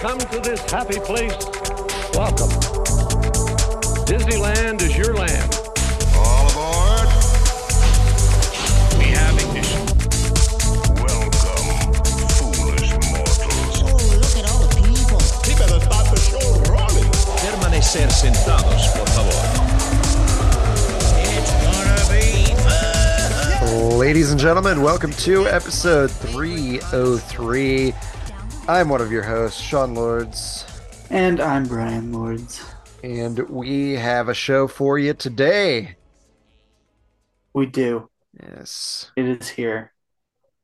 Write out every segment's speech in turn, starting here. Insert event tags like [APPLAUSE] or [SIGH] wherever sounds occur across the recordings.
come to this happy place, welcome. Disneyland is your land. All aboard. We have ignition. Welcome, foolish mortals. Oh, look at all the people. He better start the show rolling. Permanecer sentados, por favor. It's gonna be fun. Ladies and gentlemen, welcome to episode 303. I'm one of your hosts, Sean Lords, And I'm Brian Lords. and we have a show for you today. We do. Yes, It is here.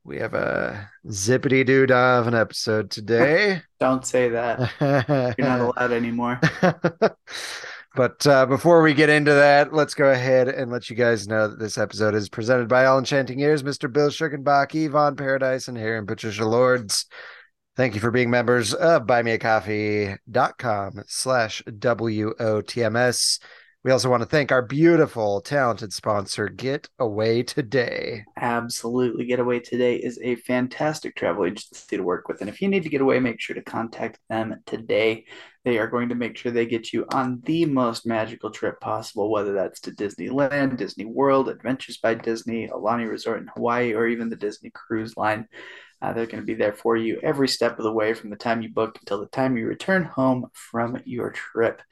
we have a zippity doo dah of an episode today. [LAUGHS] Don't say that. [LAUGHS] You're not allowed anymore. [LAUGHS] but uh, before we get into that, let's go ahead and let you guys know that this episode is presented by All Enchanting Ears, Mr. Bill Schickenbach, Yvonne Paradise, and Harry and Patricia Lords. Thank you for being members of buymeacoffee.com slash W-O-T-M-S. We also want to thank our beautiful, talented sponsor, Get Away Today. Absolutely. Getaway Today is a fantastic travel agency to work with. And if you need to get away, make sure to contact them today. They are going to make sure they get you on the most magical trip possible, whether that's to Disneyland, Disney World, Adventures by Disney, Aulani Resort in Hawaii, or even the Disney Cruise Line. Uh, they're going to be there for you every step of the way from the time you book until the time you return home from your trip.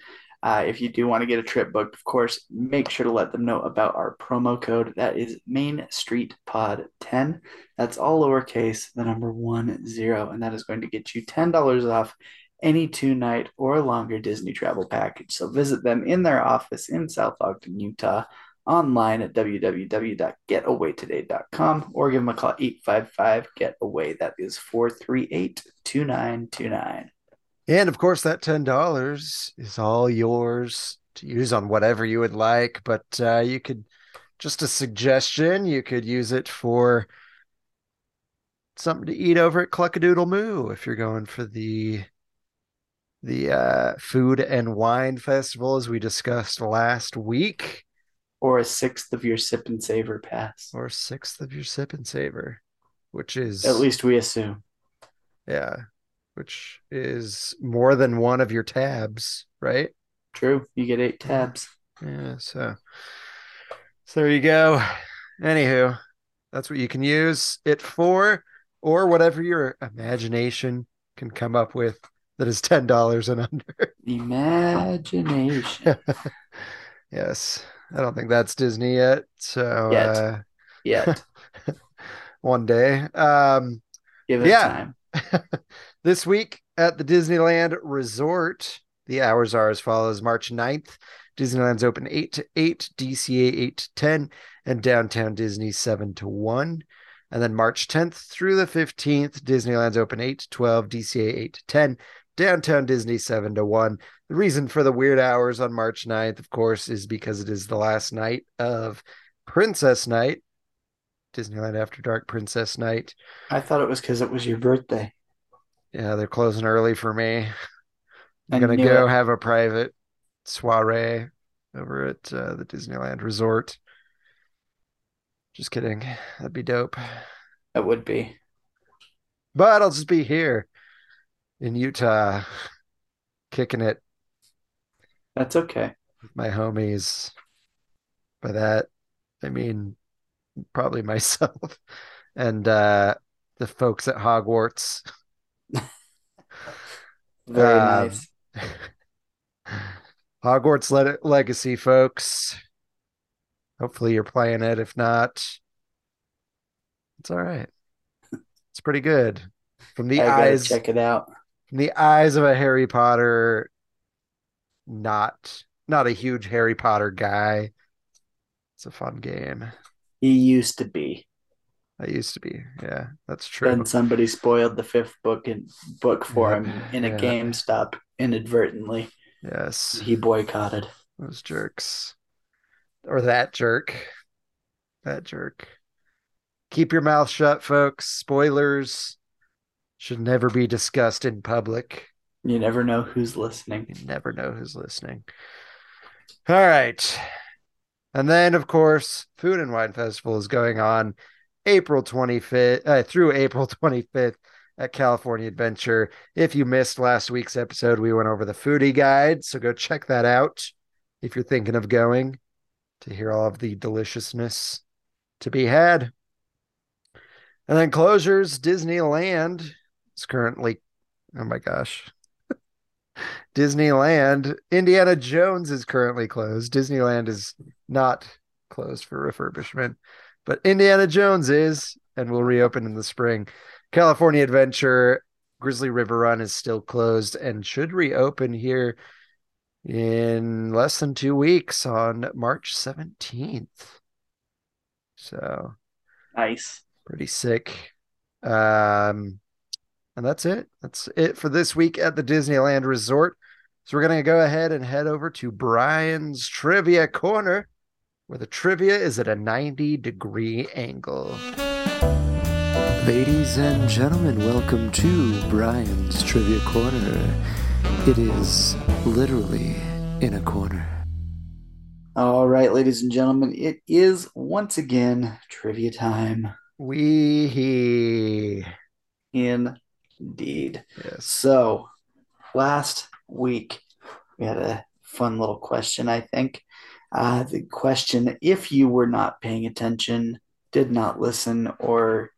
Uh, if you do want to get a trip booked, of course, make sure to let them know about our promo code. That is Main Street Pod 10. That's all lowercase, the number one zero, and that is going to get you $10 off any two night or longer Disney travel package. So visit them in their office in South Ogden, Utah, online at www.getawaytoday.com or give them a call 855 Getaway. That is 438 2929. And of course, that $10 is all yours to use on whatever you would like. But uh, you could, just a suggestion, you could use it for something to eat over at Cluckadoodle Moo if you're going for the the uh, food and wine festival as we discussed last week, Or a sixth of your sip and savor pass. or a sixth of your sip and savor, which is At least we assume. yeah, which is more than one of your tabs, right? True. You get eight tabs. Yeah, so so there you go. Anywho, that's what you can use it for, or whatever your imagination can come up with that is ten dollars and under. Imagination. [LAUGHS] yes, I don't think that's Disney yet. So Yet. uh, Yet. [LAUGHS] one day. Um, Give it Yeah. time. [LAUGHS] this week at the Disneyland Resort, the hours are as follows March 9th, Disneyland's open 8 to 8, DCA 8 to 10, and Downtown Disney 7 to 1. And then March 10th through the 15th, Disneyland's open 8 to 12, DCA 8 to 10, Downtown Disney 7 to 1. The reason for the weird hours on March 9th, of course, is because it is the last night of Princess Night, Disneyland After Dark Princess Night. I thought it was because it was your birthday. Yeah, they're closing early for me. [LAUGHS] I'm gonna go it. have a private soiree over at uh, the Disneyland Resort. Just kidding. That'd be dope. It would be. But I'll just be here in Utah, kicking it That's okay. my homies. By that, I mean probably [LAUGHS] myself and uh, the folks at Hogwarts. [LAUGHS] Very Um, nice. [LAUGHS] Hogwarts Le- Legacy, folks. Hopefully you're playing it. If not, it's all right. It's pretty good. From the I eyes, check it out. From the eyes of a Harry Potter, not not a huge Harry Potter guy. It's a fun game. He used to be. I used to be. Yeah, that's true. Then somebody spoiled the fifth book and book for him in a yeah. GameStop inadvertently. Yes, He boycotted. those jerks. Or that jerk. That jerk. Keep your mouth shut, folks. Spoilers should never be discussed in public. You never know who's listening. You never know who's listening. All right. And then, of course, Food and Wine Festival is going on April 25th uh, through April [LAUGHS] 25th at California Adventure. If you missed last week's episode, we went over the foodie guide. So go check that out if you're thinking of going to hear all of the deliciousness to be had. And then closures Disneyland is currently, oh my gosh. Disneyland, Indiana Jones is currently closed. Disneyland is not closed for refurbishment, but Indiana Jones is and will reopen in the spring. California Adventure, Grizzly River Run is still closed and should reopen here in less than two weeks on March 17th. So Nice. pretty sick. Um, and that's it. That's it for this week at the Disneyland Resort. So we're going to go ahead and head over to Brian's Trivia Corner, where the trivia is at a 90 degree angle. Ladies and gentlemen, welcome to Brian's Trivia Corner. It is literally in a corner. All right, ladies and gentlemen, it is once again trivia time. We Indeed. yes. So, last week we had a fun little question, I think. Uh, the question if you were not paying attention, did not listen, or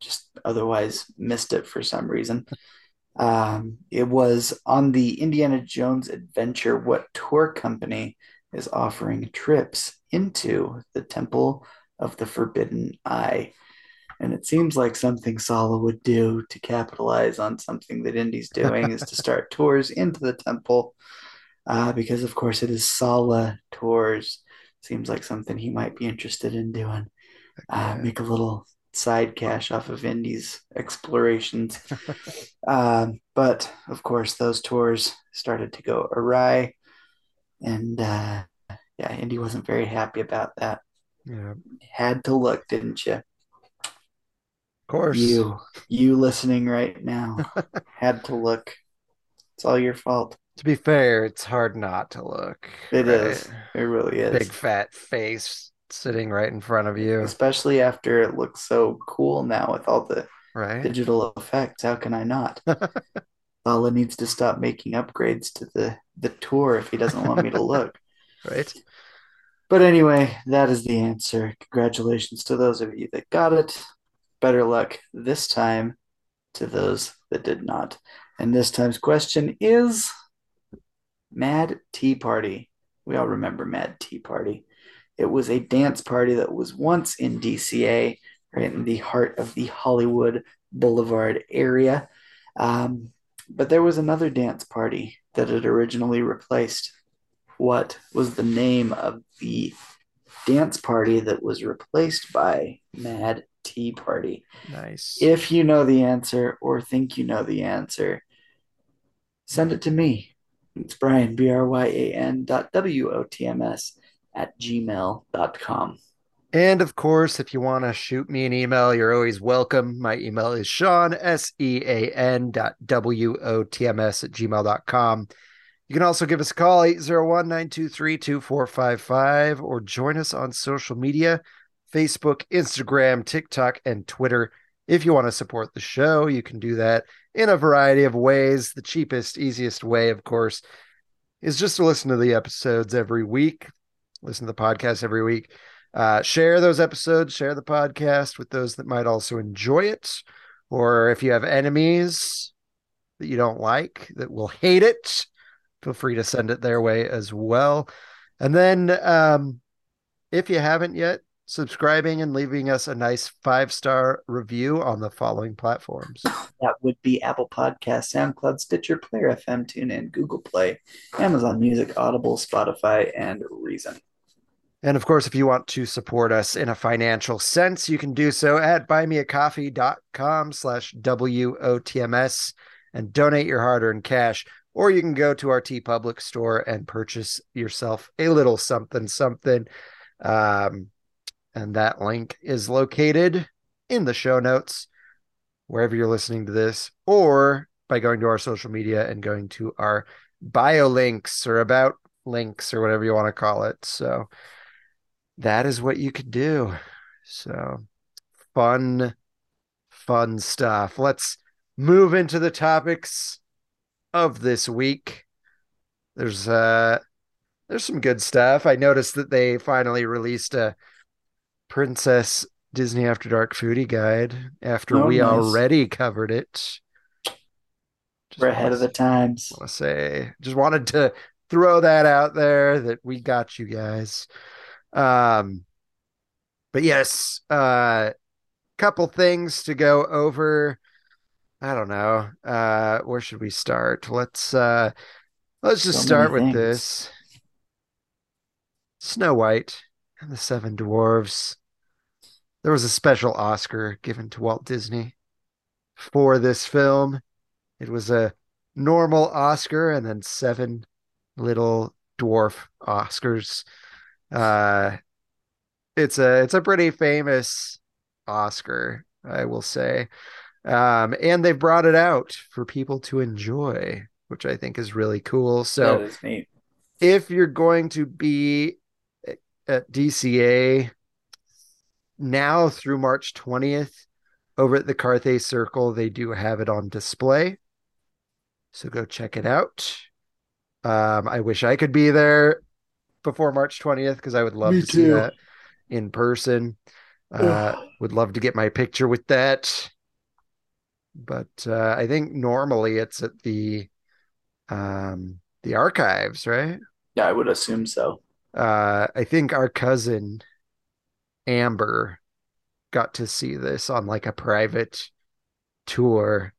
just otherwise missed it for some reason, um, it was on the Indiana Jones adventure what tour company is offering trips into the Temple of the Forbidden Eye? And it seems like something Sallah would do to capitalize on something that Indy's doing is to [LAUGHS] start tours into the temple. Uh, because of course it is Sallah tours. Seems like something he might be interested in doing. Uh, make a little side cash off of Indy's explorations. [LAUGHS] um, but of course, those tours started to go awry. And uh, yeah, Indy wasn't very happy about that. Yeah, Had to look, didn't you? Of course. You, you listening right now, [LAUGHS] had to look. It's all your fault. To be fair, it's hard not to look. It right? is. It really is. Big fat face sitting right in front of you, Especially after it looks so cool now with all the right? digital effects. How can I not? [LAUGHS] Lala needs to stop making upgrades to the the tour if he doesn't want me to look. [LAUGHS] Right? But anyway, that is the answer. Congratulations to those of you that got it. Better luck this time to those that did not. And this time's question is Mad T Party. We all remember Mad T Party. It was a dance party that was once in DCA, right in the heart of the Hollywood Boulevard area. Um, but there was another dance party that it originally replaced. What was the name of the dance party that was replaced by Mad T Party? Nice. If you know the answer or think you know the answer, send it to me. It's Brian, B R Y A N dot W O T M S at gmail.com. And of course, if you want to shoot me an email, you're always welcome. My email is Sean, S E A N dot W O T M S at gmail.com. You can also give us a call, 801 923 2455, or join us on social media Facebook, Instagram, TikTok, and Twitter. If you want to support the show, you can do that in a variety of ways. The cheapest, easiest way, of course, is just to listen to the episodes every week, listen to the podcast every week. Uh, share those episodes, share the podcast with those that might also enjoy it. Or if you have enemies that you don't like that will hate it, feel free to send it their way as well. And then, um, if you haven't yet, subscribing and leaving us a nice five star review on the following platforms. [LAUGHS] That would be Apple Podcasts, SoundCloud, Stitcher, Player FM, TuneIn, Google Play, Amazon Music, Audible, Spotify, and Reason. And of course, if you want to support us in a financial sense, you can do so at buymeacoffee.com slash WOTMS and donate your hard-earned cash. Or you can go to our TeePublic store and purchase yourself a little something something. Um, and that link is located in the show notes, wherever you're listening to this, or by going to our social media and going to our bio links or about links or whatever you want to call it. So that is what you could do. So fun, fun stuff. Let's move into the topics of this week. There's uh there's some good stuff. I noticed that they finally released a Princess Disney After Dark foodie guide after Oh, we nice. already covered it. Just We're ahead wanna of the times. want to say just wanted to throw that out there that we got you guys um but yes uh couple things to go over i don't know uh where should we start let's uh let's just So start with things. this snow white and the seven dwarves there was a special oscar given to walt disney for this film it was a normal Oscar and then seven little dwarf Oscars. Uh, it's a it's a pretty famous Oscar, I will say. Um, and they've brought it out for people to enjoy, which I think is really cool. So that is neat. if you're going to be at DCA now through March 20th over at the Carthay Circle, they do have it on display. So go check it out. Um, I wish I could be there before March 20th because I would love Me to see that in person. Uh, would love to get my picture with that. But uh, I think normally it's at the um, the archives, right? Yeah, I would assume so. uh I think our cousin Amber got to see this on like a private tour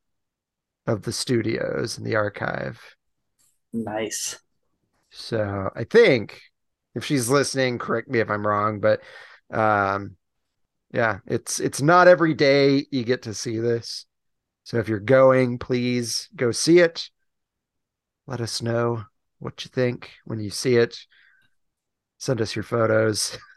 of the studios and the archive. Nice. So I think if she's listening, correct me if I'm wrong, but um yeah, it's it's not every day you get to see this. So if you're going, please go see it. Let us know what you think when you see it. Send us your photos [LAUGHS]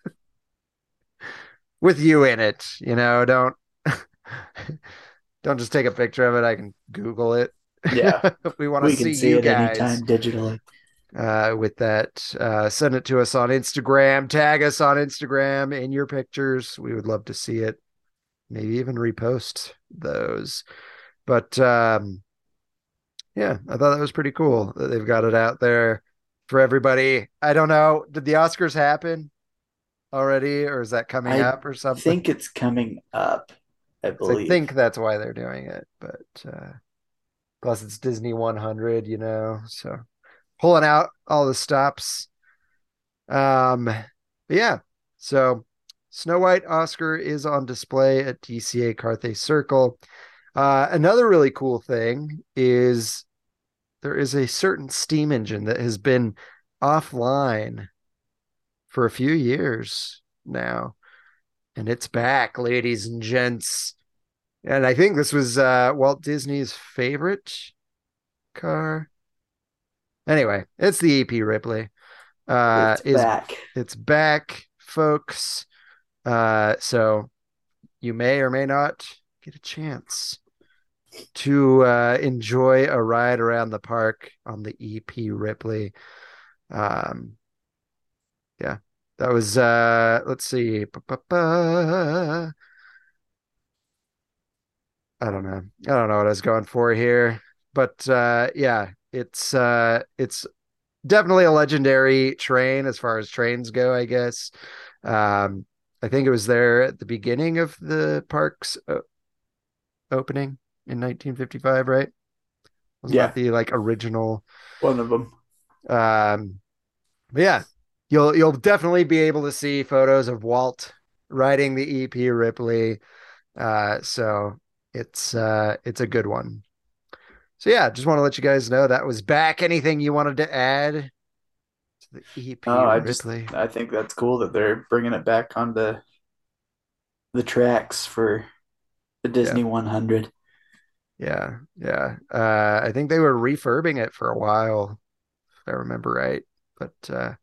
with you in it, you know, don't [LAUGHS] don't just take a picture of it. I can Google it. Yeah. [LAUGHS] we want to see, see you it guys anytime digitally. uh, with that. Uh, send it to us on Instagram. Tag us on Instagram in your pictures. We would love to see it. Maybe even repost those. But um, yeah, I thought that was pretty cool that they've got it out there for everybody. I don't know. Did the Oscars happen already, or is that coming I up or something? I think it's coming up. I So believe. I think that's why they're doing it. But uh, plus, it's Disney 100, you know, so pulling out all the stops. Um, but yeah, so Snow White Oscar is on display at DCA Carthay Circle. Uh, another really cool thing is there is a certain steam engine that has been offline for a few years now and it's back, ladies and gents. And I think this was uh, Walt Disney's favorite car. Anyway, it's the EP Ripley. Uh, it's is back. it's back, folks. Uh, so you may or may not get a chance to uh, enjoy a ride around the park on the EP Ripley. Um, yeah, that was uh, let's see. Ba-ba-ba. I don't know. I don't know what I was going for here, but uh, yeah, it's uh, it's definitely a legendary train as far as trains go, I guess. Um, I think it was there at the beginning of the park's o- opening in 1955, right? Was Yeah. that the like original? One of them. Um, but yeah, you'll you'll definitely be able to see photos of Walt riding the EP Ripley. Uh, so it's uh, it's a good one. So yeah, just want to let you guys know that was back. Anything you wanted to add to the EP Oh, I just I think that's cool that they're bringing it back onto the tracks for the Disney 100. Yeah, yeah. Uh, I think they were refurbing it for a while, if I remember right. But uh,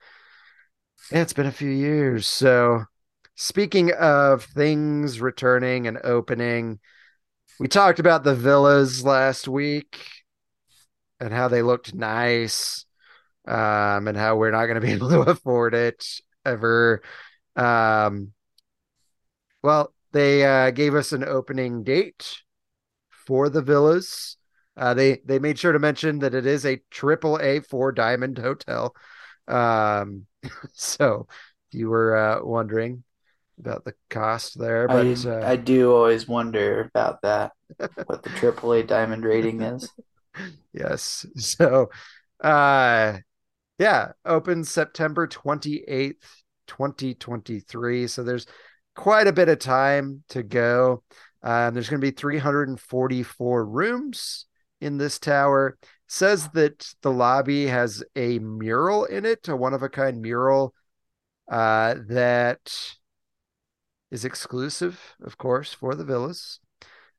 it's been a few years. So, speaking of things returning and opening, we talked about the villas last week and how they looked nice, um, and how we're not going to be [LAUGHS] able to afford it ever. Um, well, they uh, gave us an opening date for the villas. Uh, they they made sure to mention that it is a triple A four diamond hotel. Um, [LAUGHS] so if you were uh, wondering about the cost there, but I, uh, I do always wonder about that, [LAUGHS] what the AAA diamond rating is. yes, so uh, yeah, opens September twenty eighth, twenty twenty three. So there's quite a bit of time to go. Um, there's going to be 344 rooms in this tower. Says that the lobby has a mural in it, a one of a kind mural uh, that is exclusive, of course, for the villas.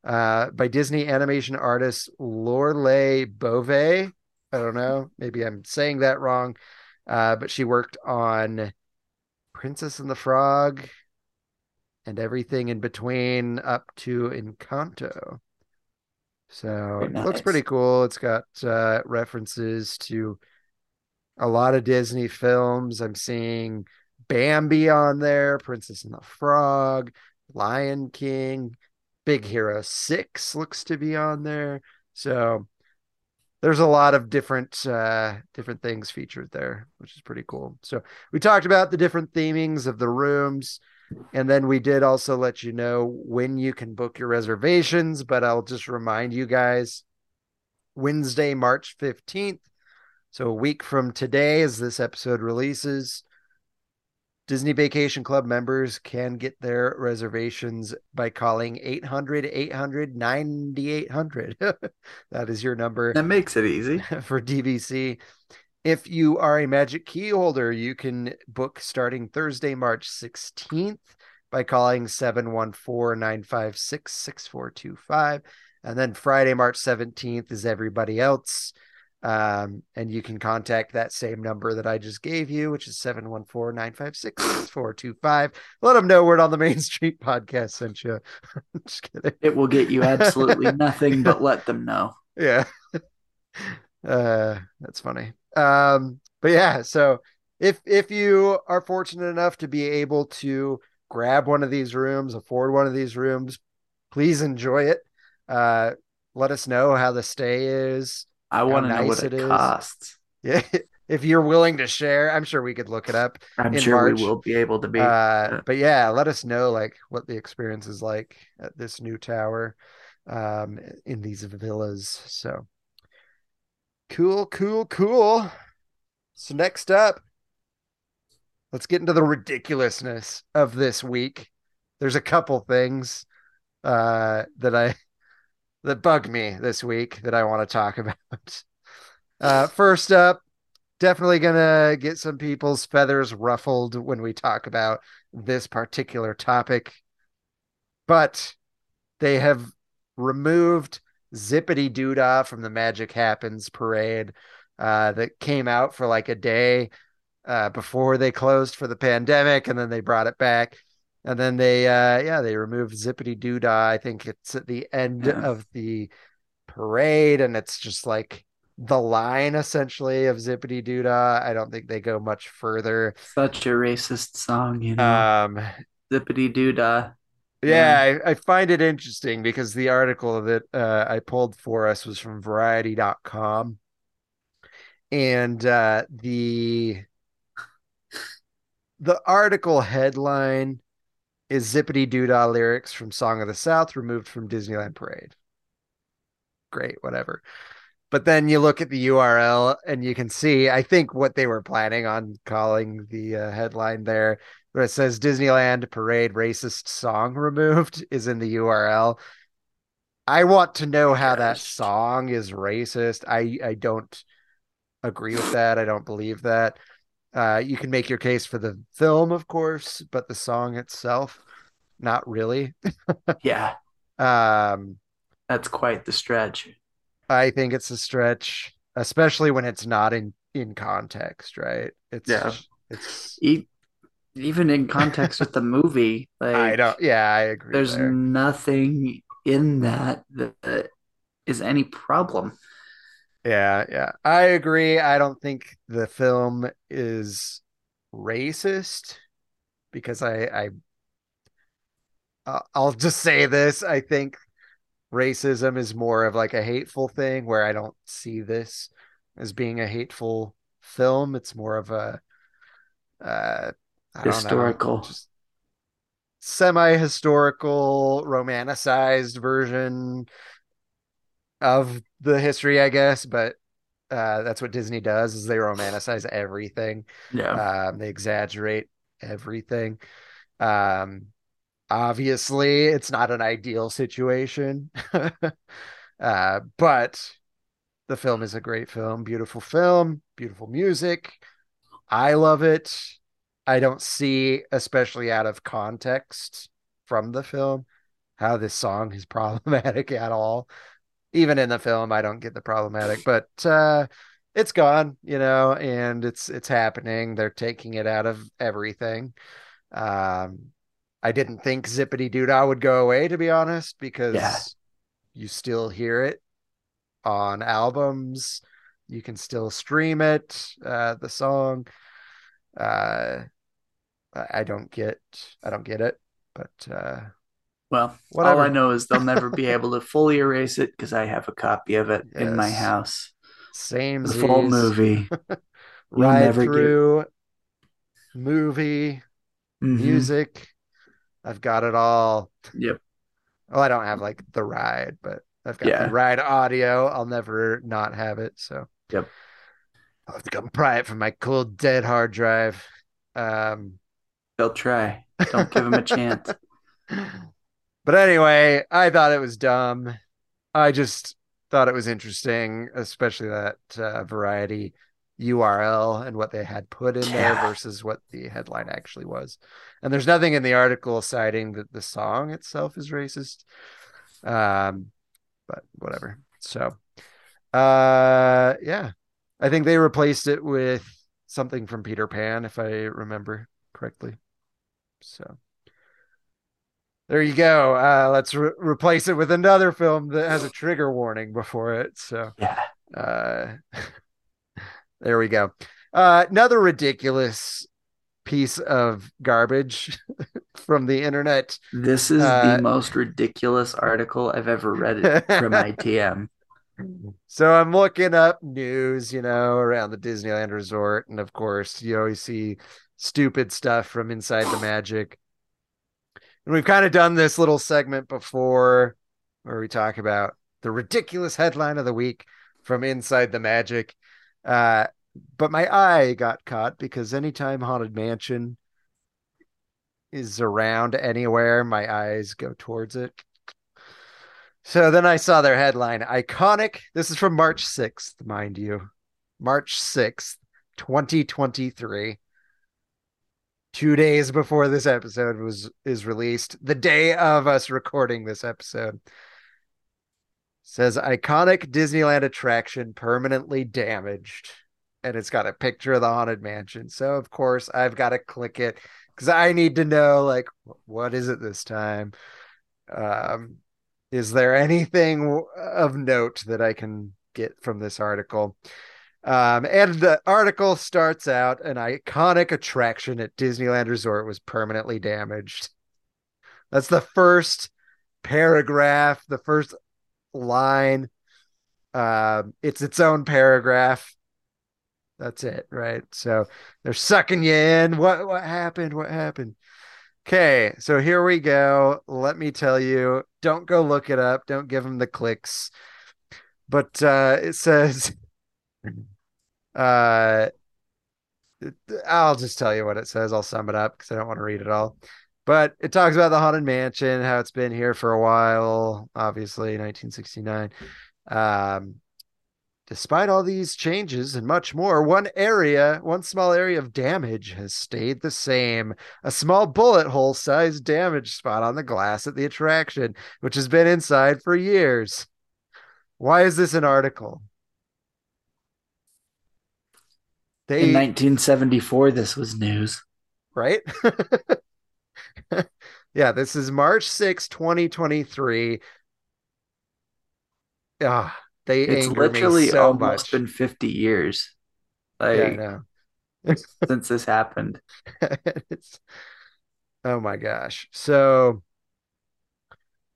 Uh, by Disney animation artist Lorelay Bové. I don't know, maybe I'm saying that wrong, uh, but she worked on Princess and the Frog and everything in between up to Encanto. So Very it looks pretty cool. It's got uh, references to a lot of Disney films. I'm seeing Bambi on there, Princess and the Frog, Lion King, Big Hero 6 looks to be on there. So there's a lot of different uh different things featured there, which is pretty cool. So we talked about the different themings of the rooms. And then we did also let you know when you can book your reservations, but I'll just remind you guys Wednesday, March 15th. So a week from today, as this episode releases, Disney Vacation Club members can get their reservations by calling 800 800 9800. [LAUGHS] That is your number That makes it easy. [LAUGHS] for DVC. If you are a Magic Key holder, you can book starting Thursday, March 16th by calling 714 956 6425. And then Friday, March 17th is everybody else. Um, and you can contact that same number that I just gave you, which is 714 956 6425. Let them know Word on the Main [LAUGHS] Street podcast sent you. [LAUGHS] just kidding. It will get you absolutely [LAUGHS] nothing but let them know. Yeah. Uh that's funny. Um but yeah, so if if you are fortunate enough to be able to grab one of these rooms, afford one of these rooms, please enjoy it. Uh let us know how the stay is. I want to know nice what it it, is. costs. [LAUGHS] Yeah. If you're willing to share, I'm sure we could look it up. I'm in sure March. we will be able to be. Uh, but yeah, let us know like what the experience is like at this new tower um in these villas. So cool, cool, cool. So next up, let's get into the ridiculousness of this week. There's a couple things uh that I that bug me this week that I want to talk [LAUGHS] about. Uh first up, definitely gonna get some people's feathers ruffled when we talk about this particular topic. But they have removed Zip-a-Dee-Doo-Dah from the Magic Happens parade uh, that came out for like a day uh, before they closed for the pandemic, and then they brought it back. And then they, uh, yeah, they removed Zip-a-Dee-Doo-Dah. I think it's at the end Yeah. of the parade, and it's just like the line essentially of Zip-a-Dee-Doo-Dah. I don't think they go much further. Such a racist song, you know. Um, Zippity doo yeah, I, I find it interesting because the article that uh, I pulled for us was from variety.com. And uh, the the article headline is Zip-a-Dee-Doo-Dah lyrics from Song of the South removed from Disneyland Parade. Great, whatever. But then you look at the URL and you can see, I think what they were planning on calling the uh, headline there, where it says Disneyland Parade racist song removed, is in the URL. I want to know how that song is racist. I I don't agree with that. I don't believe that. Uh, you can make your case for the film, of course, but the song itself, not really. [LAUGHS] Yeah, Um, that's quite the stretch. I think it's a stretch, especially when it's not in in context, right? It's Yeah. it's E- even in context with the movie, [LAUGHS] like I don't yeah, I agree there's there. nothing in that that is any problem. Yeah, yeah. I agree. I don't think the film is racist because I I I'll just say this, I think racism is more of like a hateful thing where I don't see this as being a hateful film. It's more of a uh I Historical. semi-historical romanticized version of the history, I guess, but uh that's what Disney does is they romanticize everything. Yeah. Um, they exaggerate everything. Um, obviously, it's not an ideal situation, [LAUGHS] uh, but the film is a great film, beautiful film, beautiful music. I love it. I don't see, especially out of context from the film, how this song is [LAUGHS] problematic at all. Even in the film, I don't get the problematic, but uh, it's gone, you know, and it's it's happening. They're taking it out of everything. Um, I didn't think Zip-a-Dee-Doo-Dah would go away, to be honest, because Yeah. you still hear it on albums. You can still stream it, uh, the song. Uh, I don't get, I don't get it, but uh, Well, Whatever. all I know is they'll never be able to fully [LAUGHS] erase it because I have a copy of it in my house. same The full movie. [LAUGHS] Ride never get- through movie Mhm. music. I've got it all. Yep. Oh, I don't have like the ride, but I've got Yeah. the ride audio. I'll never not have it. So Yep. I'll have to come pry it from my cool dead hard drive. Um, They'll try. Don't give them a chance. [LAUGHS] but anyway, I thought it was dumb. I just thought it was interesting, especially that uh, variety URL and what they had put in there versus what the headline actually was. And there's nothing in the article citing that the song itself is racist. Um, but whatever. So, uh, yeah, I think they replaced it with something from Peter Pan, if I remember correctly. So there you go. Uh, let's re- replace it with another film that has a trigger warning before it. So Yeah. uh, [LAUGHS] there we go. Uh, another ridiculous piece of garbage [LAUGHS] from the internet. This is Uh, the most ridiculous article I've ever read [LAUGHS] from ITM. So I'm looking up news, you know, around the Disneyland Resort, and of course, you always see stupid stuff from Inside the Magic. And we've kind of done this little segment before where we talk about the ridiculous headline of the week from Inside the Magic. Uh, but my eye got caught because anytime Haunted Mansion is around anywhere, my eyes go towards it. So then I saw their headline iconic. This is from March 6th, mind you. March 6th, 2023. Two days before this episode was is released, the day of us recording this episode. Says iconic Disneyland attraction permanently damaged. And it's got a picture of the haunted mansion. So of course I've got to click it because I need to know like what is it this time? Um is there anything of note that I can get from this article? Um, and the article starts out an iconic attraction at Disneyland Resort was permanently damaged. That's the first paragraph, the first line. Um, it's its own paragraph. That's it, right? So they're sucking you in. What what happened? What happened? Okay, so here we go. Let me tell you, don't go look it up. Don't give them the clicks. But uh, it says, [LAUGHS] uh, I'll just tell you what it says. I'll sum it up because I don't want to read it all. But it talks about the Haunted Mansion, how it's been here for a while, obviously, 1969. Um, Despite all these changes and much more, one area, one small area of damage has stayed the same. A small bullet hole sized damage spot on the glass at the attraction, which has been inside for years. Why is this an article? They In 1974, this was news. right? [LAUGHS] yeah, this is March 6, 2023. Ah, they It's literally so almost much. been 50 years yeah, like know. [LAUGHS] since this happened. [LAUGHS] oh my gosh. So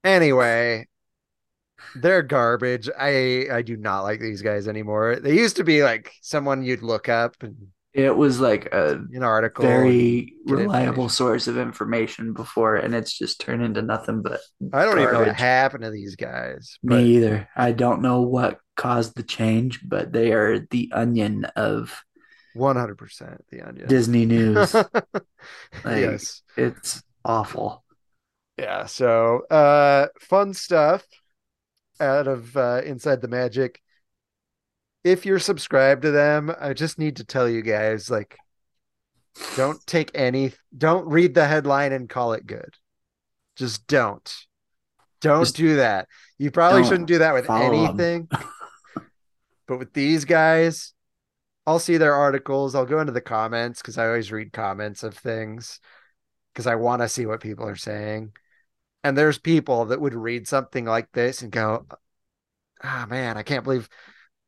anyway, they're garbage. I I do not like these guys anymore. They used to be like someone you'd look up and It was like a an article. very reliable source of information before, and it's just turned into nothing but I don't even know what happened to these guys. But Me either. I don't know what caused the change, but they are the onion of 100% the onion. Disney news. [LAUGHS] yes. it's awful. Yeah. So, uh, fun stuff out of uh, Inside the Magic. If you're subscribed to them, I just need to tell you guys like, don't take any, don't read the headline and call it good. Just don't. Don't Just do that. You probably shouldn't do that with anything. but with these guys, I'll see their articles. I'll go into the comments because I always read comments of things because I want to see what people are saying. And there's people that would read something like this and go, "Ah, man, I can't believe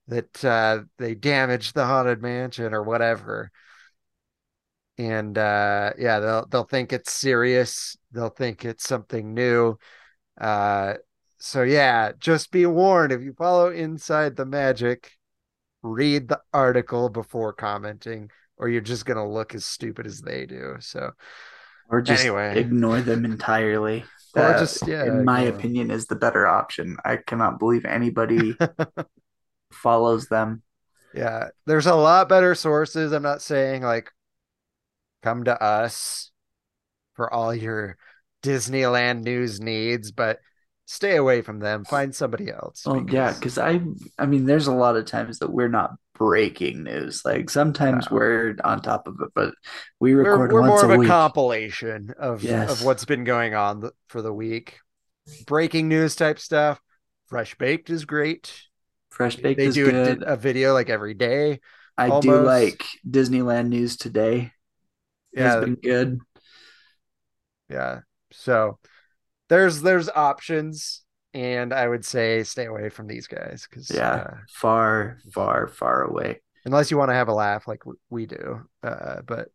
that uh, they damaged the haunted mansion or whatever." And uh, yeah, they'll they'll think it's serious. They'll think it's something new. Uh, so yeah, just be warned if you follow Inside the Magic, read the article before commenting, or you're just gonna look as stupid as they do. So Or just Anyway. ignore them entirely. Or That, just, yeah, in my opinion, is the better option. I cannot believe anybody [LAUGHS] follows them. Yeah, there's a lot better sources. I'm not saying like come to us for all your Disneyland news needs, but stay away from them. Find somebody else. Well, yeah, because- because I, I mean, there's a lot of times that we're not breaking news. Like sometimes we're on top of it, but we we're, record we're once more of a a week. compilation of Yes. of what's been going on for the week. Breaking news type stuff. Fresh Baked is great. Fresh baked they is do a, good. a video like every day. I do like Disneyland news today. Yeah, Has been good. yeah. So there's there's options, and I would say stay away from these guys because Yeah, far, far, far away. unless you want to have a laugh like we do. Uh, but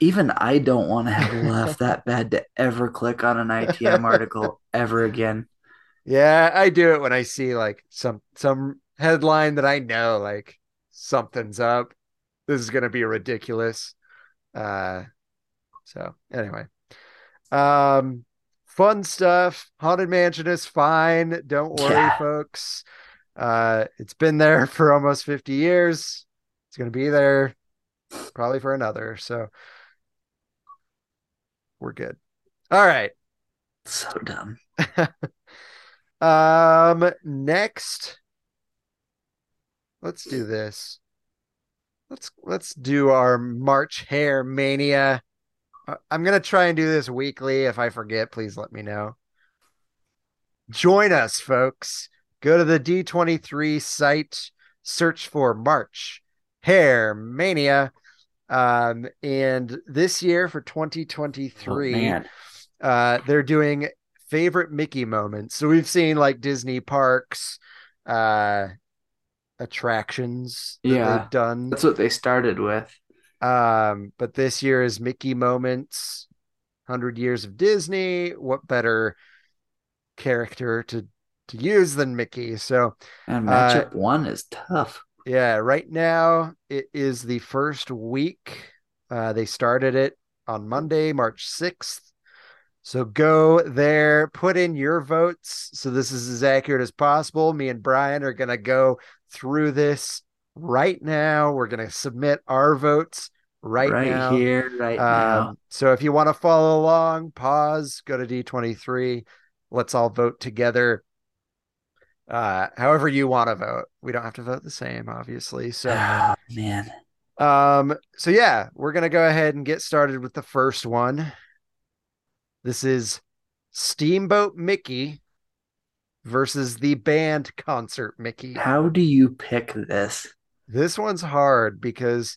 Even I don't want to have a laugh that bad to ever click on an ITM article [LAUGHS] ever again. yeah, I do it when I see like some some headline that I know like something's up. This is gonna be ridiculous. Uh, so anyway, um, fun stuff. Haunted Mansion is fine. Don't worry, Yeah. folks. Uh, it's been there [LAUGHS] for almost 50 years. It's gonna be there probably for another. So we're good. All right. So dumb. [LAUGHS] Um, next, let's do this. Let's let's do our March hare mania. I'm gonna try and do this weekly. If I forget, please let me know. Join us, folks. Go to the D23 site, search for March Hare Mania. Um, and this year for Oh, 2023, man. uh, they're doing favorite Mickey moments. So we've seen like Disney parks, uh, attractions that Yeah. they've done. That's what they started with. Um, but this year is Mickey moments, hundred years of Disney. What better character to to use than Mickey? So And Uh, matchup one is tough. yeah, right now it is the first week. Uh, they started it on Monday, March 6th. So go there, put in your votes. So this is as accurate as possible. Me and Brian are going to go through this right now. We're going to submit our votes right, Right, now. here, right now. Um, so if you want to follow along, pause, go to D23. Let's all vote together. Uh, however you want to vote. We don't have to vote the same, obviously. So, Oh, man. um, so yeah, we're gonna go ahead and get started with the first one. This is Steamboat Mickey versus the band concert Mickey. How do you pick this? This one's hard because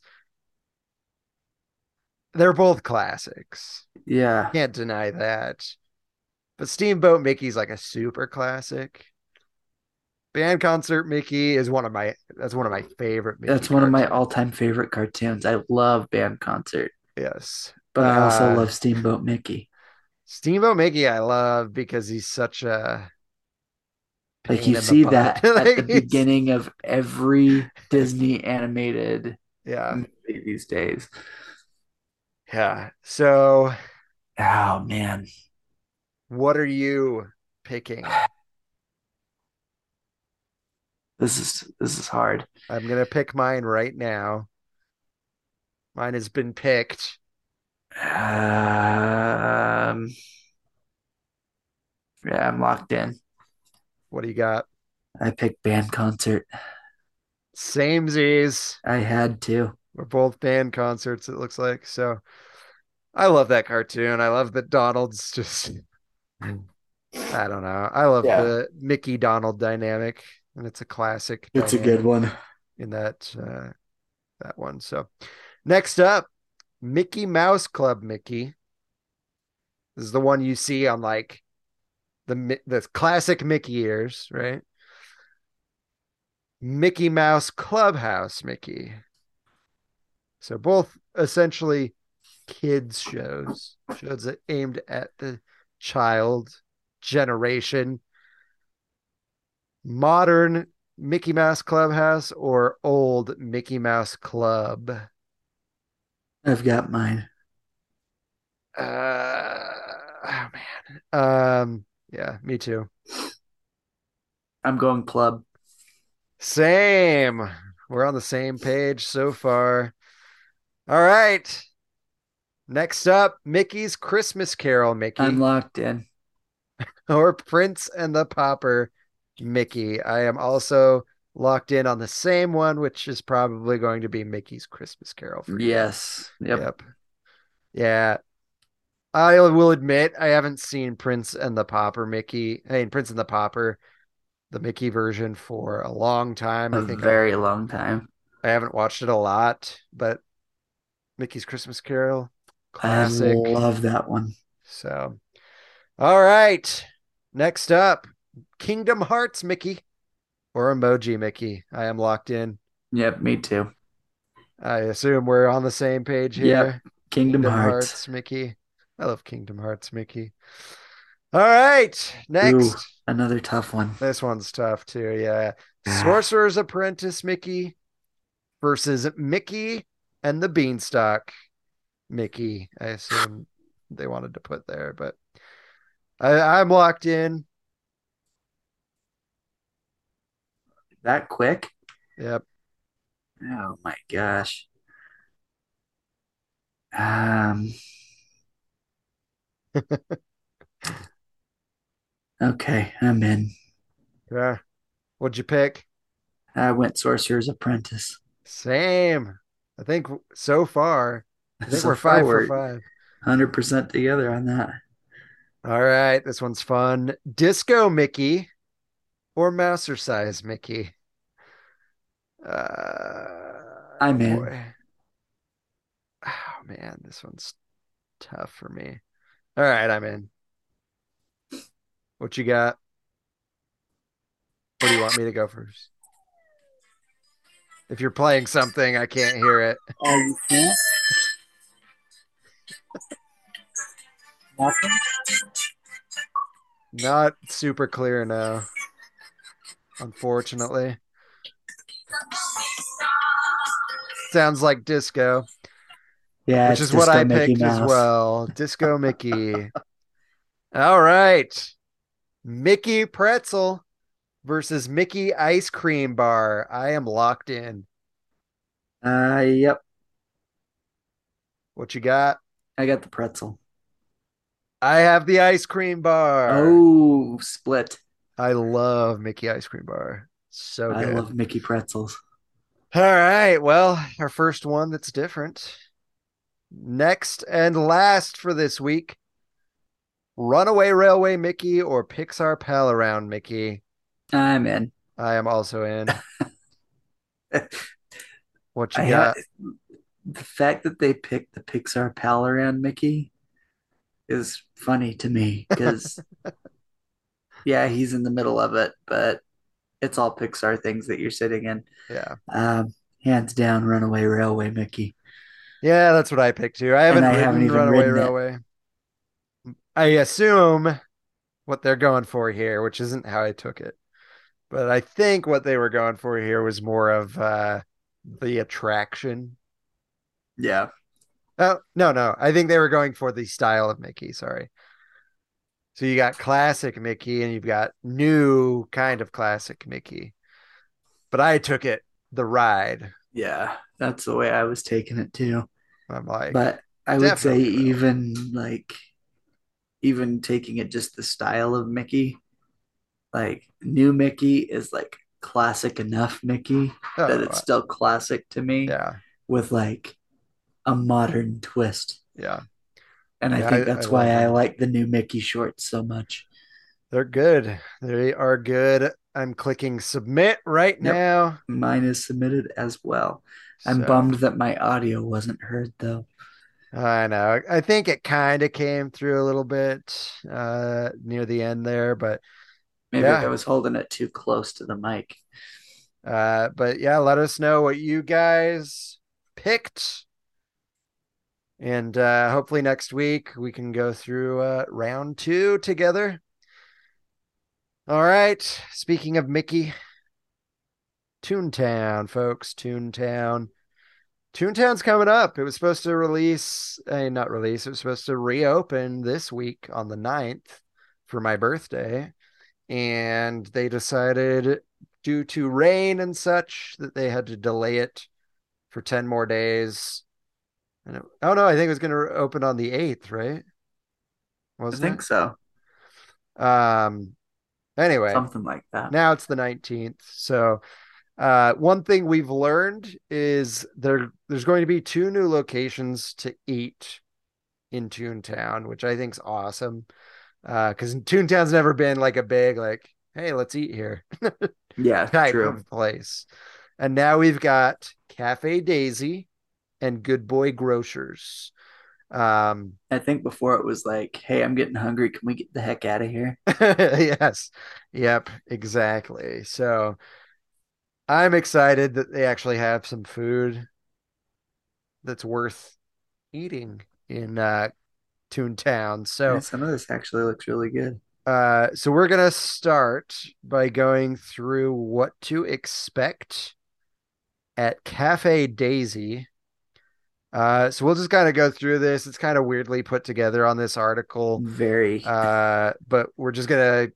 they're both classics. Yeah. Can't deny that. But Steamboat Mickey's like a super classic. Band concert Mickey is one of my that's one of my favorite Mickey That's one of my all-time favorite cartoons. I love Band Concert, yes. but I also Uh, love Steamboat Mickey. Steamboat Mickey I love because he's such a Like you see that [LAUGHS] at the beginning of every Disney animated Yeah. movie these days. Yeah. So Oh man. what are you picking? [SIGHS] This is this is hard. I'm gonna pick mine right now. Mine has been picked. Um Yeah, I'm locked in. What do you got? I picked band concert. Samesies. I had to. We're both band concerts, it looks like. So I love that cartoon. I love that Donald's just [LAUGHS] I don't know. I love Yeah. the Mickey Donald dynamic, and it's a classic. It's a good one. in that uh that one. So next up, Mickey Mouse Club Mickey. This is the one you see on like the the classic Mickey ears, right? Mickey Mouse Clubhouse Mickey. So both essentially kids shows, shows that aimed at the child generation. Modern Mickey Mouse Clubhouse or old Mickey Mouse Club? I've got mine. Uh, oh man. Um, yeah, me too. I'm going club. Same. We're on the same page so far. All right. Next up, Mickey's Christmas Carol, Mickey, I'm locked in. [LAUGHS] or Prince and the Pauper, Mickey. I am also locked in on the same one, which is probably going to be Mickey's Christmas Carol. For you. Yes. Yep. Yep. Yeah. I will admit I haven't seen Prince and the Pauper Mickey. I mean Prince and the Pauper, the Mickey version for a long time. A I think very long time. I haven't watched it a lot, but Mickey's Christmas Carol, I classic. love that one. So, all right. Next up, Kingdom Hearts Mickey or Emoji Mickey. I am locked in. Yep, me too. I assume we're on the same page here. Yep. Kingdom, Hearts. Mickey. I love Kingdom Hearts Mickey. All right. Next. Ooh, another tough one. This one's tough too. Yeah. Sorcerer's Apprentice Mickey versus Mickey and the Beanstalk Mickey. I assume they wanted to put there, but I, I'm locked in. That quick? Yep. Oh my gosh. Um. Okay, I'm in. Yeah. What'd you pick? I went Sorcerer's Apprentice. Same. I think so far. I think So we're five far, for five. Hundred percent together on that. All right, this one's fun. Disco Mickey or Mousercise Mickey? Uh, I'm in. Oh man, this one's tough for me. All right, I'm in. What you got? What do you want me to go first? If you're playing something, I can't hear it. Oh, you can't? Nothing? Not super clear now. Unfortunately. Sounds like disco, Yeah, which is what I Mickey picked as well. Disco Mickey. [LAUGHS] All right. Mickey Pretzel versus Mickey Ice Cream Bar. I am locked in. Uh, yep. What you got? I got the pretzel. I have the ice cream bar. Oh, split. I love Mickey Ice Cream Bar. So I love Mickey pretzels. All right. Well, our first one that's different. Next and last for this week Runaway Railway Mickey or Pixar Pal Around Mickey. I'm in. I am also in. [LAUGHS] What you I got? ha- the fact that they picked the Pixar pal around Mickey is funny to me because, [LAUGHS] yeah, he's in the middle of it, but it's all Pixar things that you're sitting in. yeah. Um, hands down, Runaway Railway Mickey. Yeah, that's what I picked too. I haven't I haven't even Runaway ridden it. Railway. I assume what they're going for here, which isn't how I took it. But I think what they were going for here was more of uh, the attraction. Yeah. Oh, no, no. I think they were going for the style of Mickey. Sorry. So you got classic Mickey and you've got new kind of classic Mickey. But I took it the ride. Yeah. That's the way I was taking it too. I'm like, But I would say even like even taking it just the style of Mickey, like new Mickey is like classic enough Mickey oh, that it's still classic to me yeah, with like a modern twist. yeah. And I think that's I why I like the new Mickey shorts so much. They're good. They are good. I'm clicking submit right Yep. now. Mine is submitted as well. I'm So, bummed that my audio wasn't heard though. I know. I think it kind of came through a little bit uh near the end there, but Maybe Yeah. I was holding it too close to the mic. uh but yeah, let us know what you guys picked. And uh hopefully next week we can go through uh round 2 together. All right. Speaking of Mickey, Toontown, folks, Toontown. Toontown's coming up. It was supposed to release, uh, not release, it was supposed to reopen this week on the 9th for my birthday. And they decided, due to rain and such, that they had to delay it for 10 more days. And it, oh no, I think it was going to open on the 8th, right? I Wasn't think so. Um, anyway Something like that. now it's the 19th so uh one thing we've learned is there there's going to be two new locations to eat in toontown which i think's awesome uh because toontown's never been like a big like hey let's eat here [LAUGHS] Yeah, type true. of place and now we've got cafe daisy and good boy grocers um I think before it was like, hey, I'm getting hungry. Can we get the heck out of here? [LAUGHS] yes. Yep, exactly. So I'm excited that they actually have some food that's worth eating in uh Toontown. So Yeah, some of this actually looks really good. uh so we're gonna start by going through what to expect at Cafe Daisy. Uh so we'll just kind of go through this. It's kind of weirdly put together on this article. Very. Uh, but we're just gonna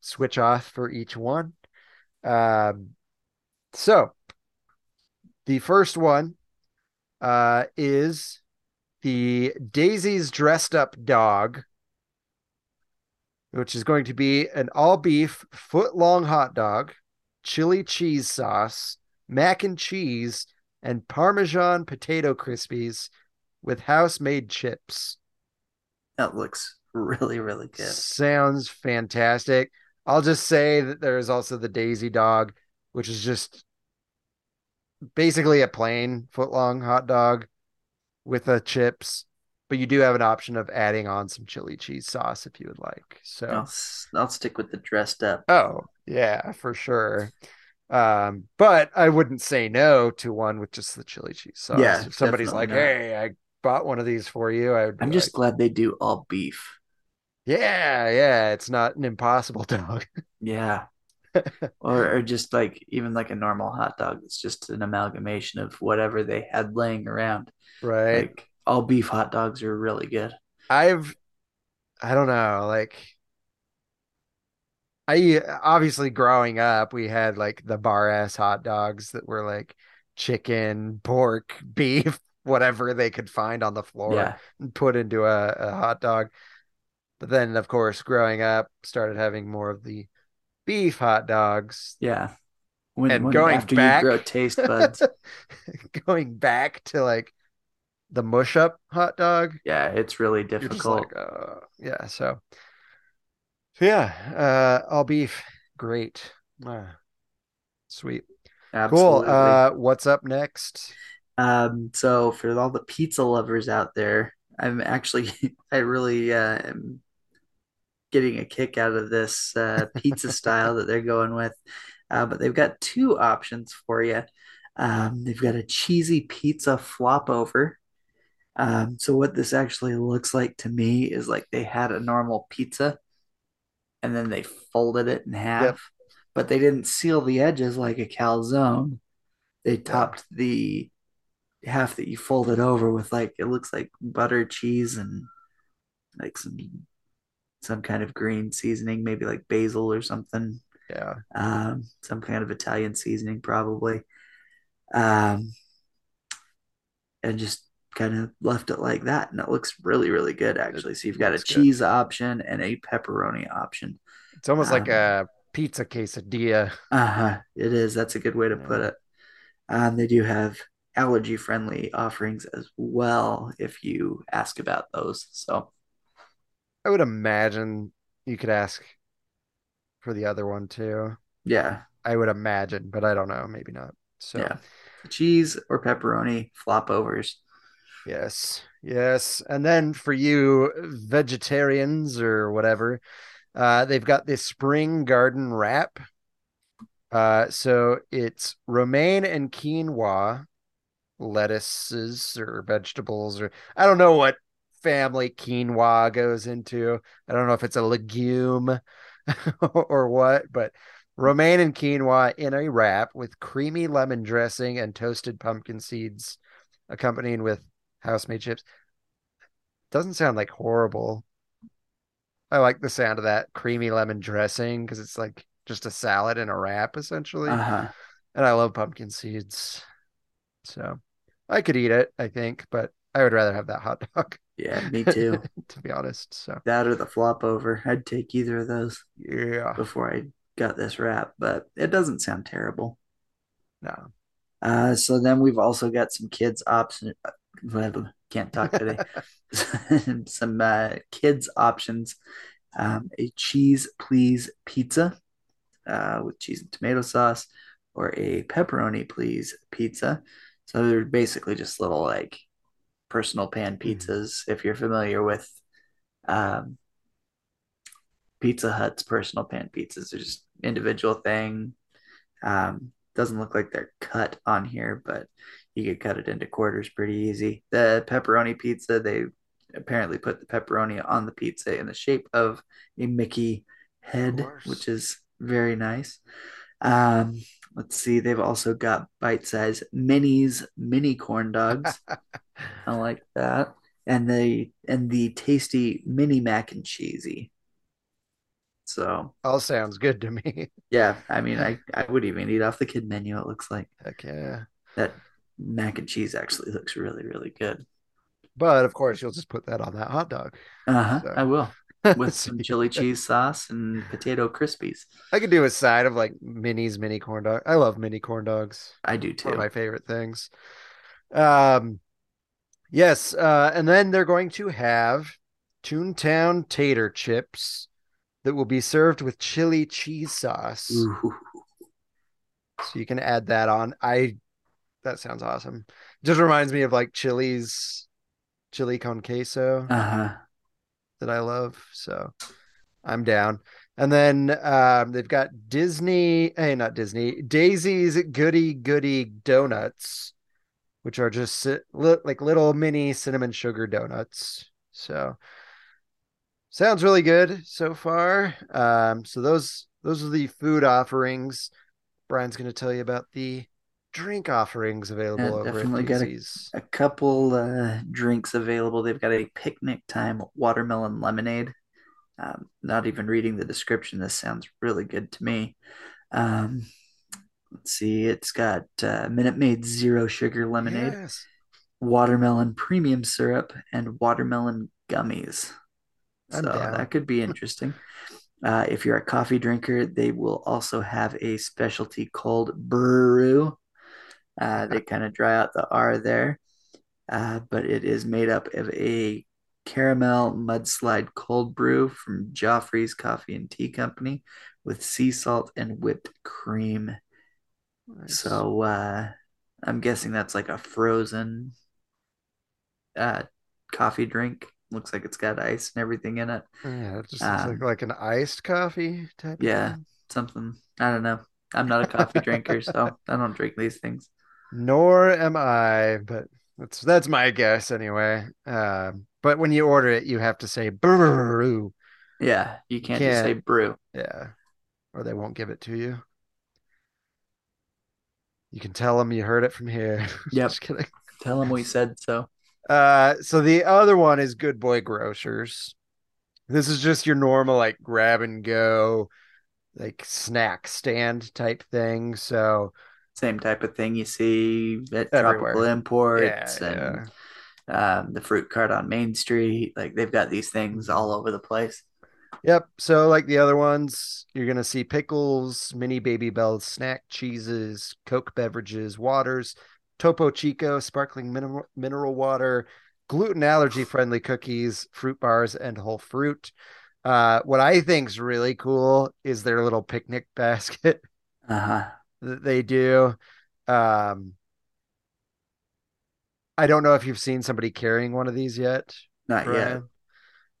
switch off for each one. Um, so the first one uh is the Daisy's dressed up dog, which is going to be an all beef foot long hot dog, chili cheese sauce, mac and cheese, and Parmesan potato crispies with house made chips. that looks really, really good. Sounds fantastic. I'll just say that there is also the Daisy dog, which is just basically a plain foot long hot dog with the chips, but you do have an option of adding on some chili cheese sauce if you would like. So, I'll, I'll stick with the dressed up. oh, yeah, for sure. Um, but I wouldn't say no to one with just the chili cheese sauce. Yeah, if somebody's like, definitely "Hey, I bought one of these for you," I would. I'm just like, glad they do all beef. "Yeah, yeah, it's not an impossible [LAUGHS] dog." Yeah. [LAUGHS] or, or just like even like a normal hot dog. It's just an amalgamation of whatever they had laying around. right? Like all beef hot dogs are really good. I've I don't know, like I obviously growing up we had like the Bar-S hot dogs that were like chicken, pork, [LAUGHS] beef, whatever they could find on the floor Yeah. and put into a, a hot dog. But then of course growing up started having more of the beef hot dogs. Yeah. When, And when going after back- you grow taste [LAUGHS] buds. going back to like the mush up hot dog. yeah, it's really difficult. like, uh, yeah. So, so yeah, uh, all beef, great, Ah, sweet, Absolutely. cool. Uh, what's up next? Um, so for all the pizza lovers out there, I'm actually [LAUGHS] I really uh, am getting a kick out of this uh, pizza style that they're going with. Uh, but they've got two options for you. Um, they've got a cheesy pizza flop over. Um, so what this actually looks like to me is like they had a normal pizza and then they folded it in half. but they didn't seal the edges like a calzone. They topped the half that you folded over with like it looks like butter, cheese, and like some some kind of green seasoning, maybe like basil or something. Yeah. Um, some kind of Italian seasoning, probably. Um, and just kind of left it like that, and it looks really, really good actually. So you've got a good. cheese option and a pepperoni option. It's almost like Um, a pizza quesadilla. Uh huh. It is. That's a good way to put it. Um, they do have allergy friendly offerings as well if you ask about those. So I would imagine you could ask for the other one too. yeah, I would imagine, but I don't know. Maybe not. So yeah. Cheese or pepperoni flop overs. yes, yes. And then for you vegetarians or whatever, uh, they've got this spring garden wrap. Uh, so it's romaine and quinoa, lettuces or vegetables, or I don't know what family quinoa goes into. I don't know if it's a legume [LAUGHS] or what, but romaine and quinoa in a wrap with creamy lemon dressing and toasted pumpkin seeds, accompanied with house-made chips. Doesn't sound like horrible. I like the sound of that creamy lemon dressing because it's like just a salad in a wrap essentially. Uh huh. And I love pumpkin seeds. So I could eat it, I think, but I would rather have that hot dog, Yeah, me too. [LAUGHS] to be honest. So that or the flop over. I'd take either of those yeah, before I got this wrap, but it doesn't sound terrible. no. Uh, so then we've also got some kids options. [LAUGHS] Can't talk today. [LAUGHS] some uh, kids options. Um, a cheese please pizza uh, with cheese and tomato sauce, or a pepperoni please pizza. So they're basically just little like personal pan pizzas. If you're familiar with um, Pizza Hut's personal pan pizzas, they're just individual thing. Um, doesn't look like they're cut on here, but you could cut it into quarters pretty easy. The pepperoni pizza, they apparently put the pepperoni on the pizza in the shape of a Mickey head, which is very nice. Um, let's see, they've also got bite-sized minis, mini corn dogs. [LAUGHS] I like that. And the and the tasty mini mac and cheesy. So All sounds good to me. yeah, I mean, [LAUGHS] I, I would even eat off the kid menu. It looks like Heck yeah. that mac and cheese actually looks really, really good. But of course, you'll just put that on that hot dog. Uh huh. So- I will with some [LAUGHS] chili cheese sauce and potato crispies. I could do a side of like minis, mini corn dog. I love mini corn dogs. I do One too. of my favorite things. Um, yes, uh, and then they're going to have Toontown tater chips that will be served with chili cheese sauce. Ooh. So you can add that on. I that sounds awesome. Just reminds me of like Chili's chili con queso Uh huh. That I love. So I'm down. And then um, they've got Disney, hey, not Disney, Daisy's Goody Goody Donuts, which are just like little mini cinnamon sugar donuts. So sounds really good so far. Um, so those those are the food offerings. Brian's going to tell you about the drink offerings available Yeah, over definitely at gotta- Daisy's. A couple uh, drinks available. They've got a picnic time watermelon lemonade. Um, not even reading the description. This sounds really good to me. Um, let's see. It's got uh, Minute Maid zero sugar lemonade, Yes. watermelon premium syrup, and watermelon gummies. I'm so down. that could be interesting. Uh, if you're a coffee drinker, they will also have a specialty called brew. Uh, they kind of dry out the R there, uh, but it is made up of a caramel mudslide cold brew from Joffrey's Coffee and Tea Company with sea salt and whipped cream. Nice. So uh, I'm guessing that's like a frozen uh, coffee drink. Looks like it's got ice and everything in it. Yeah, it just looks Um, like, like an iced coffee type. of Yeah, thing. something. I don't know. I'm not a coffee drinker, so [LAUGHS] I don't drink these things. Nor am I, but that's that's my guess anyway. Um, but when you order it, you have to say brew. Yeah, you can't just say Can't. brew. Yeah, or they won't give it to you. You can tell them you heard it from here. [LAUGHS] Yep. Just kidding. Tell them we said so. Uh, so the other one is Good Boy Grocers. This is just your normal like grab and go, like snack stand type thing. So Same type of thing you see at Everywhere. Tropical Imports yeah, and um, the fruit cart on Main Street. Like they've got these things all over the place. Yep. So like the other ones, you're gonna see pickles, mini Babybels, snack cheeses, Coke beverages, waters, Topo Chico, sparkling mineral mineral water, gluten allergy friendly cookies, fruit bars, and whole fruit. Uh, what I think's really cool is their little picnic [LAUGHS] basket Uh huh. That they do. Um, I don't know if you've seen somebody carrying one of these yet, Not yet.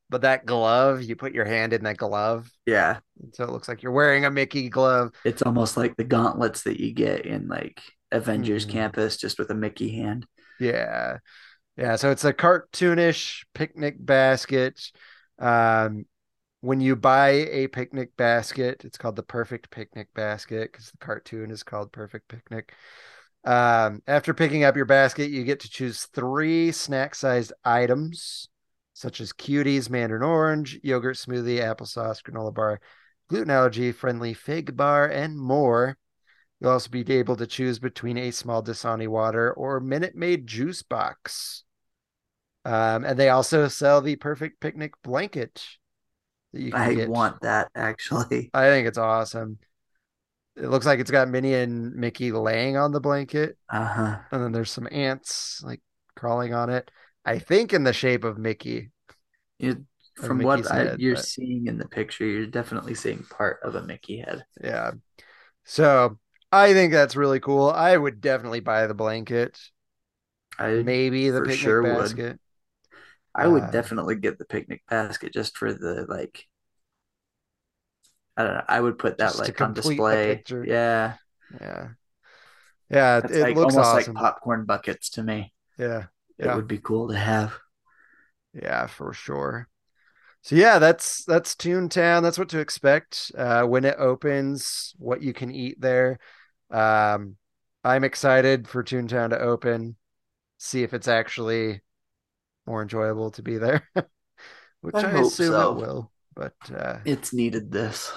But that glove, you put your hand in that glove. Yeah. So it looks like you're wearing a Mickey glove. It's almost like the gauntlets that you get in like Avengers Mhm. Campus, just with a Mickey hand. Yeah. Yeah. So it's a cartoonish picnic basket. Um, when you buy a picnic basket, it's called the Perfect Picnic Basket because the cartoon is called Perfect Picnic. Um, after picking up your basket, you get to choose three snack sized items, such as cuties, mandarin orange, yogurt smoothie, applesauce, granola bar, gluten allergy friendly fig bar, and more. You'll also be able to choose between a small Dasani water or Minute Maid juice box. Um, and they also sell the perfect picnic blanket I get. want that actually. I think it's awesome. It looks like it's got Minnie and Mickey laying on the blanket, Uh huh. and then there's some ants like crawling on it. I think in the shape of Mickey. You, from Mickey's what I, head, you're but- seeing in the picture, you're definitely seeing part of a Mickey head. Yeah. So I think that's really cool. I would definitely buy the blanket, I maybe the picnic sure would. I would Uh, definitely get the picnic basket just for the like. I don't know. I would put that like on display. Yeah, Yeah. Yeah, that's it like looks almost awesome. like popcorn buckets to me. yeah. It Yeah. would be cool to have. Yeah, for sure. So yeah, that's that's Toontown. That's what to expect uh, when it opens. What you can eat there. Um, I'm excited for Toontown to open. See if it's actually more enjoyable to be there, [LAUGHS] which I I, hope assume so. it will. But uh, It's needed this.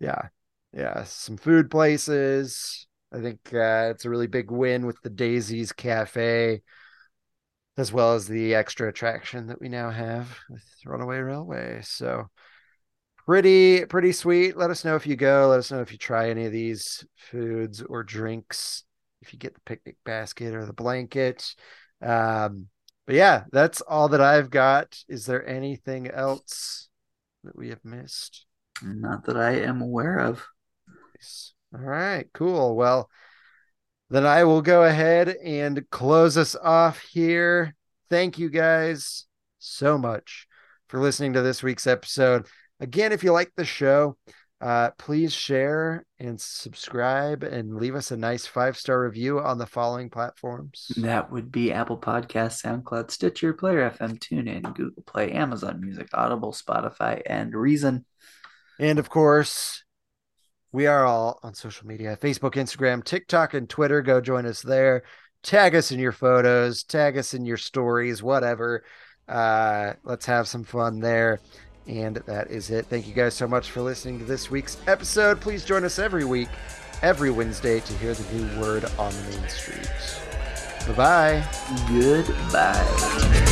yeah, yeah, some food places. I think uh, it's a really big win with the Daisies Cafe, as well as the extra attraction that we now have with Runaway Railway. So pretty, pretty sweet. Let us know if you go. Let us know if you try any of these foods or drinks. If you get the picnic basket or the blanket. Um, but yeah, that's all that I've got. Is there anything else that we have missed? Not that I am aware of. All right, cool. Well, then I will go ahead and close us off here. Thank you guys so much for listening to this week's episode. Again, if you like the show, uh, please share and subscribe and leave us a nice five star review on the following platforms. That would be Apple Podcasts, SoundCloud, Stitcher, Player FM, TuneIn, Google Play, Amazon Music, Audible, Spotify, and Reason. And of course, we are all on social media Facebook, Instagram, TikTok, and Twitter. Go join us there. Tag us in your photos, tag us in your stories, whatever. Uh, let's have some fun there. And that is it. Thank you guys so much for listening to this week's episode. Please join us every week, every Wednesday, to hear the new word on the main street. Bye bye. Goodbye.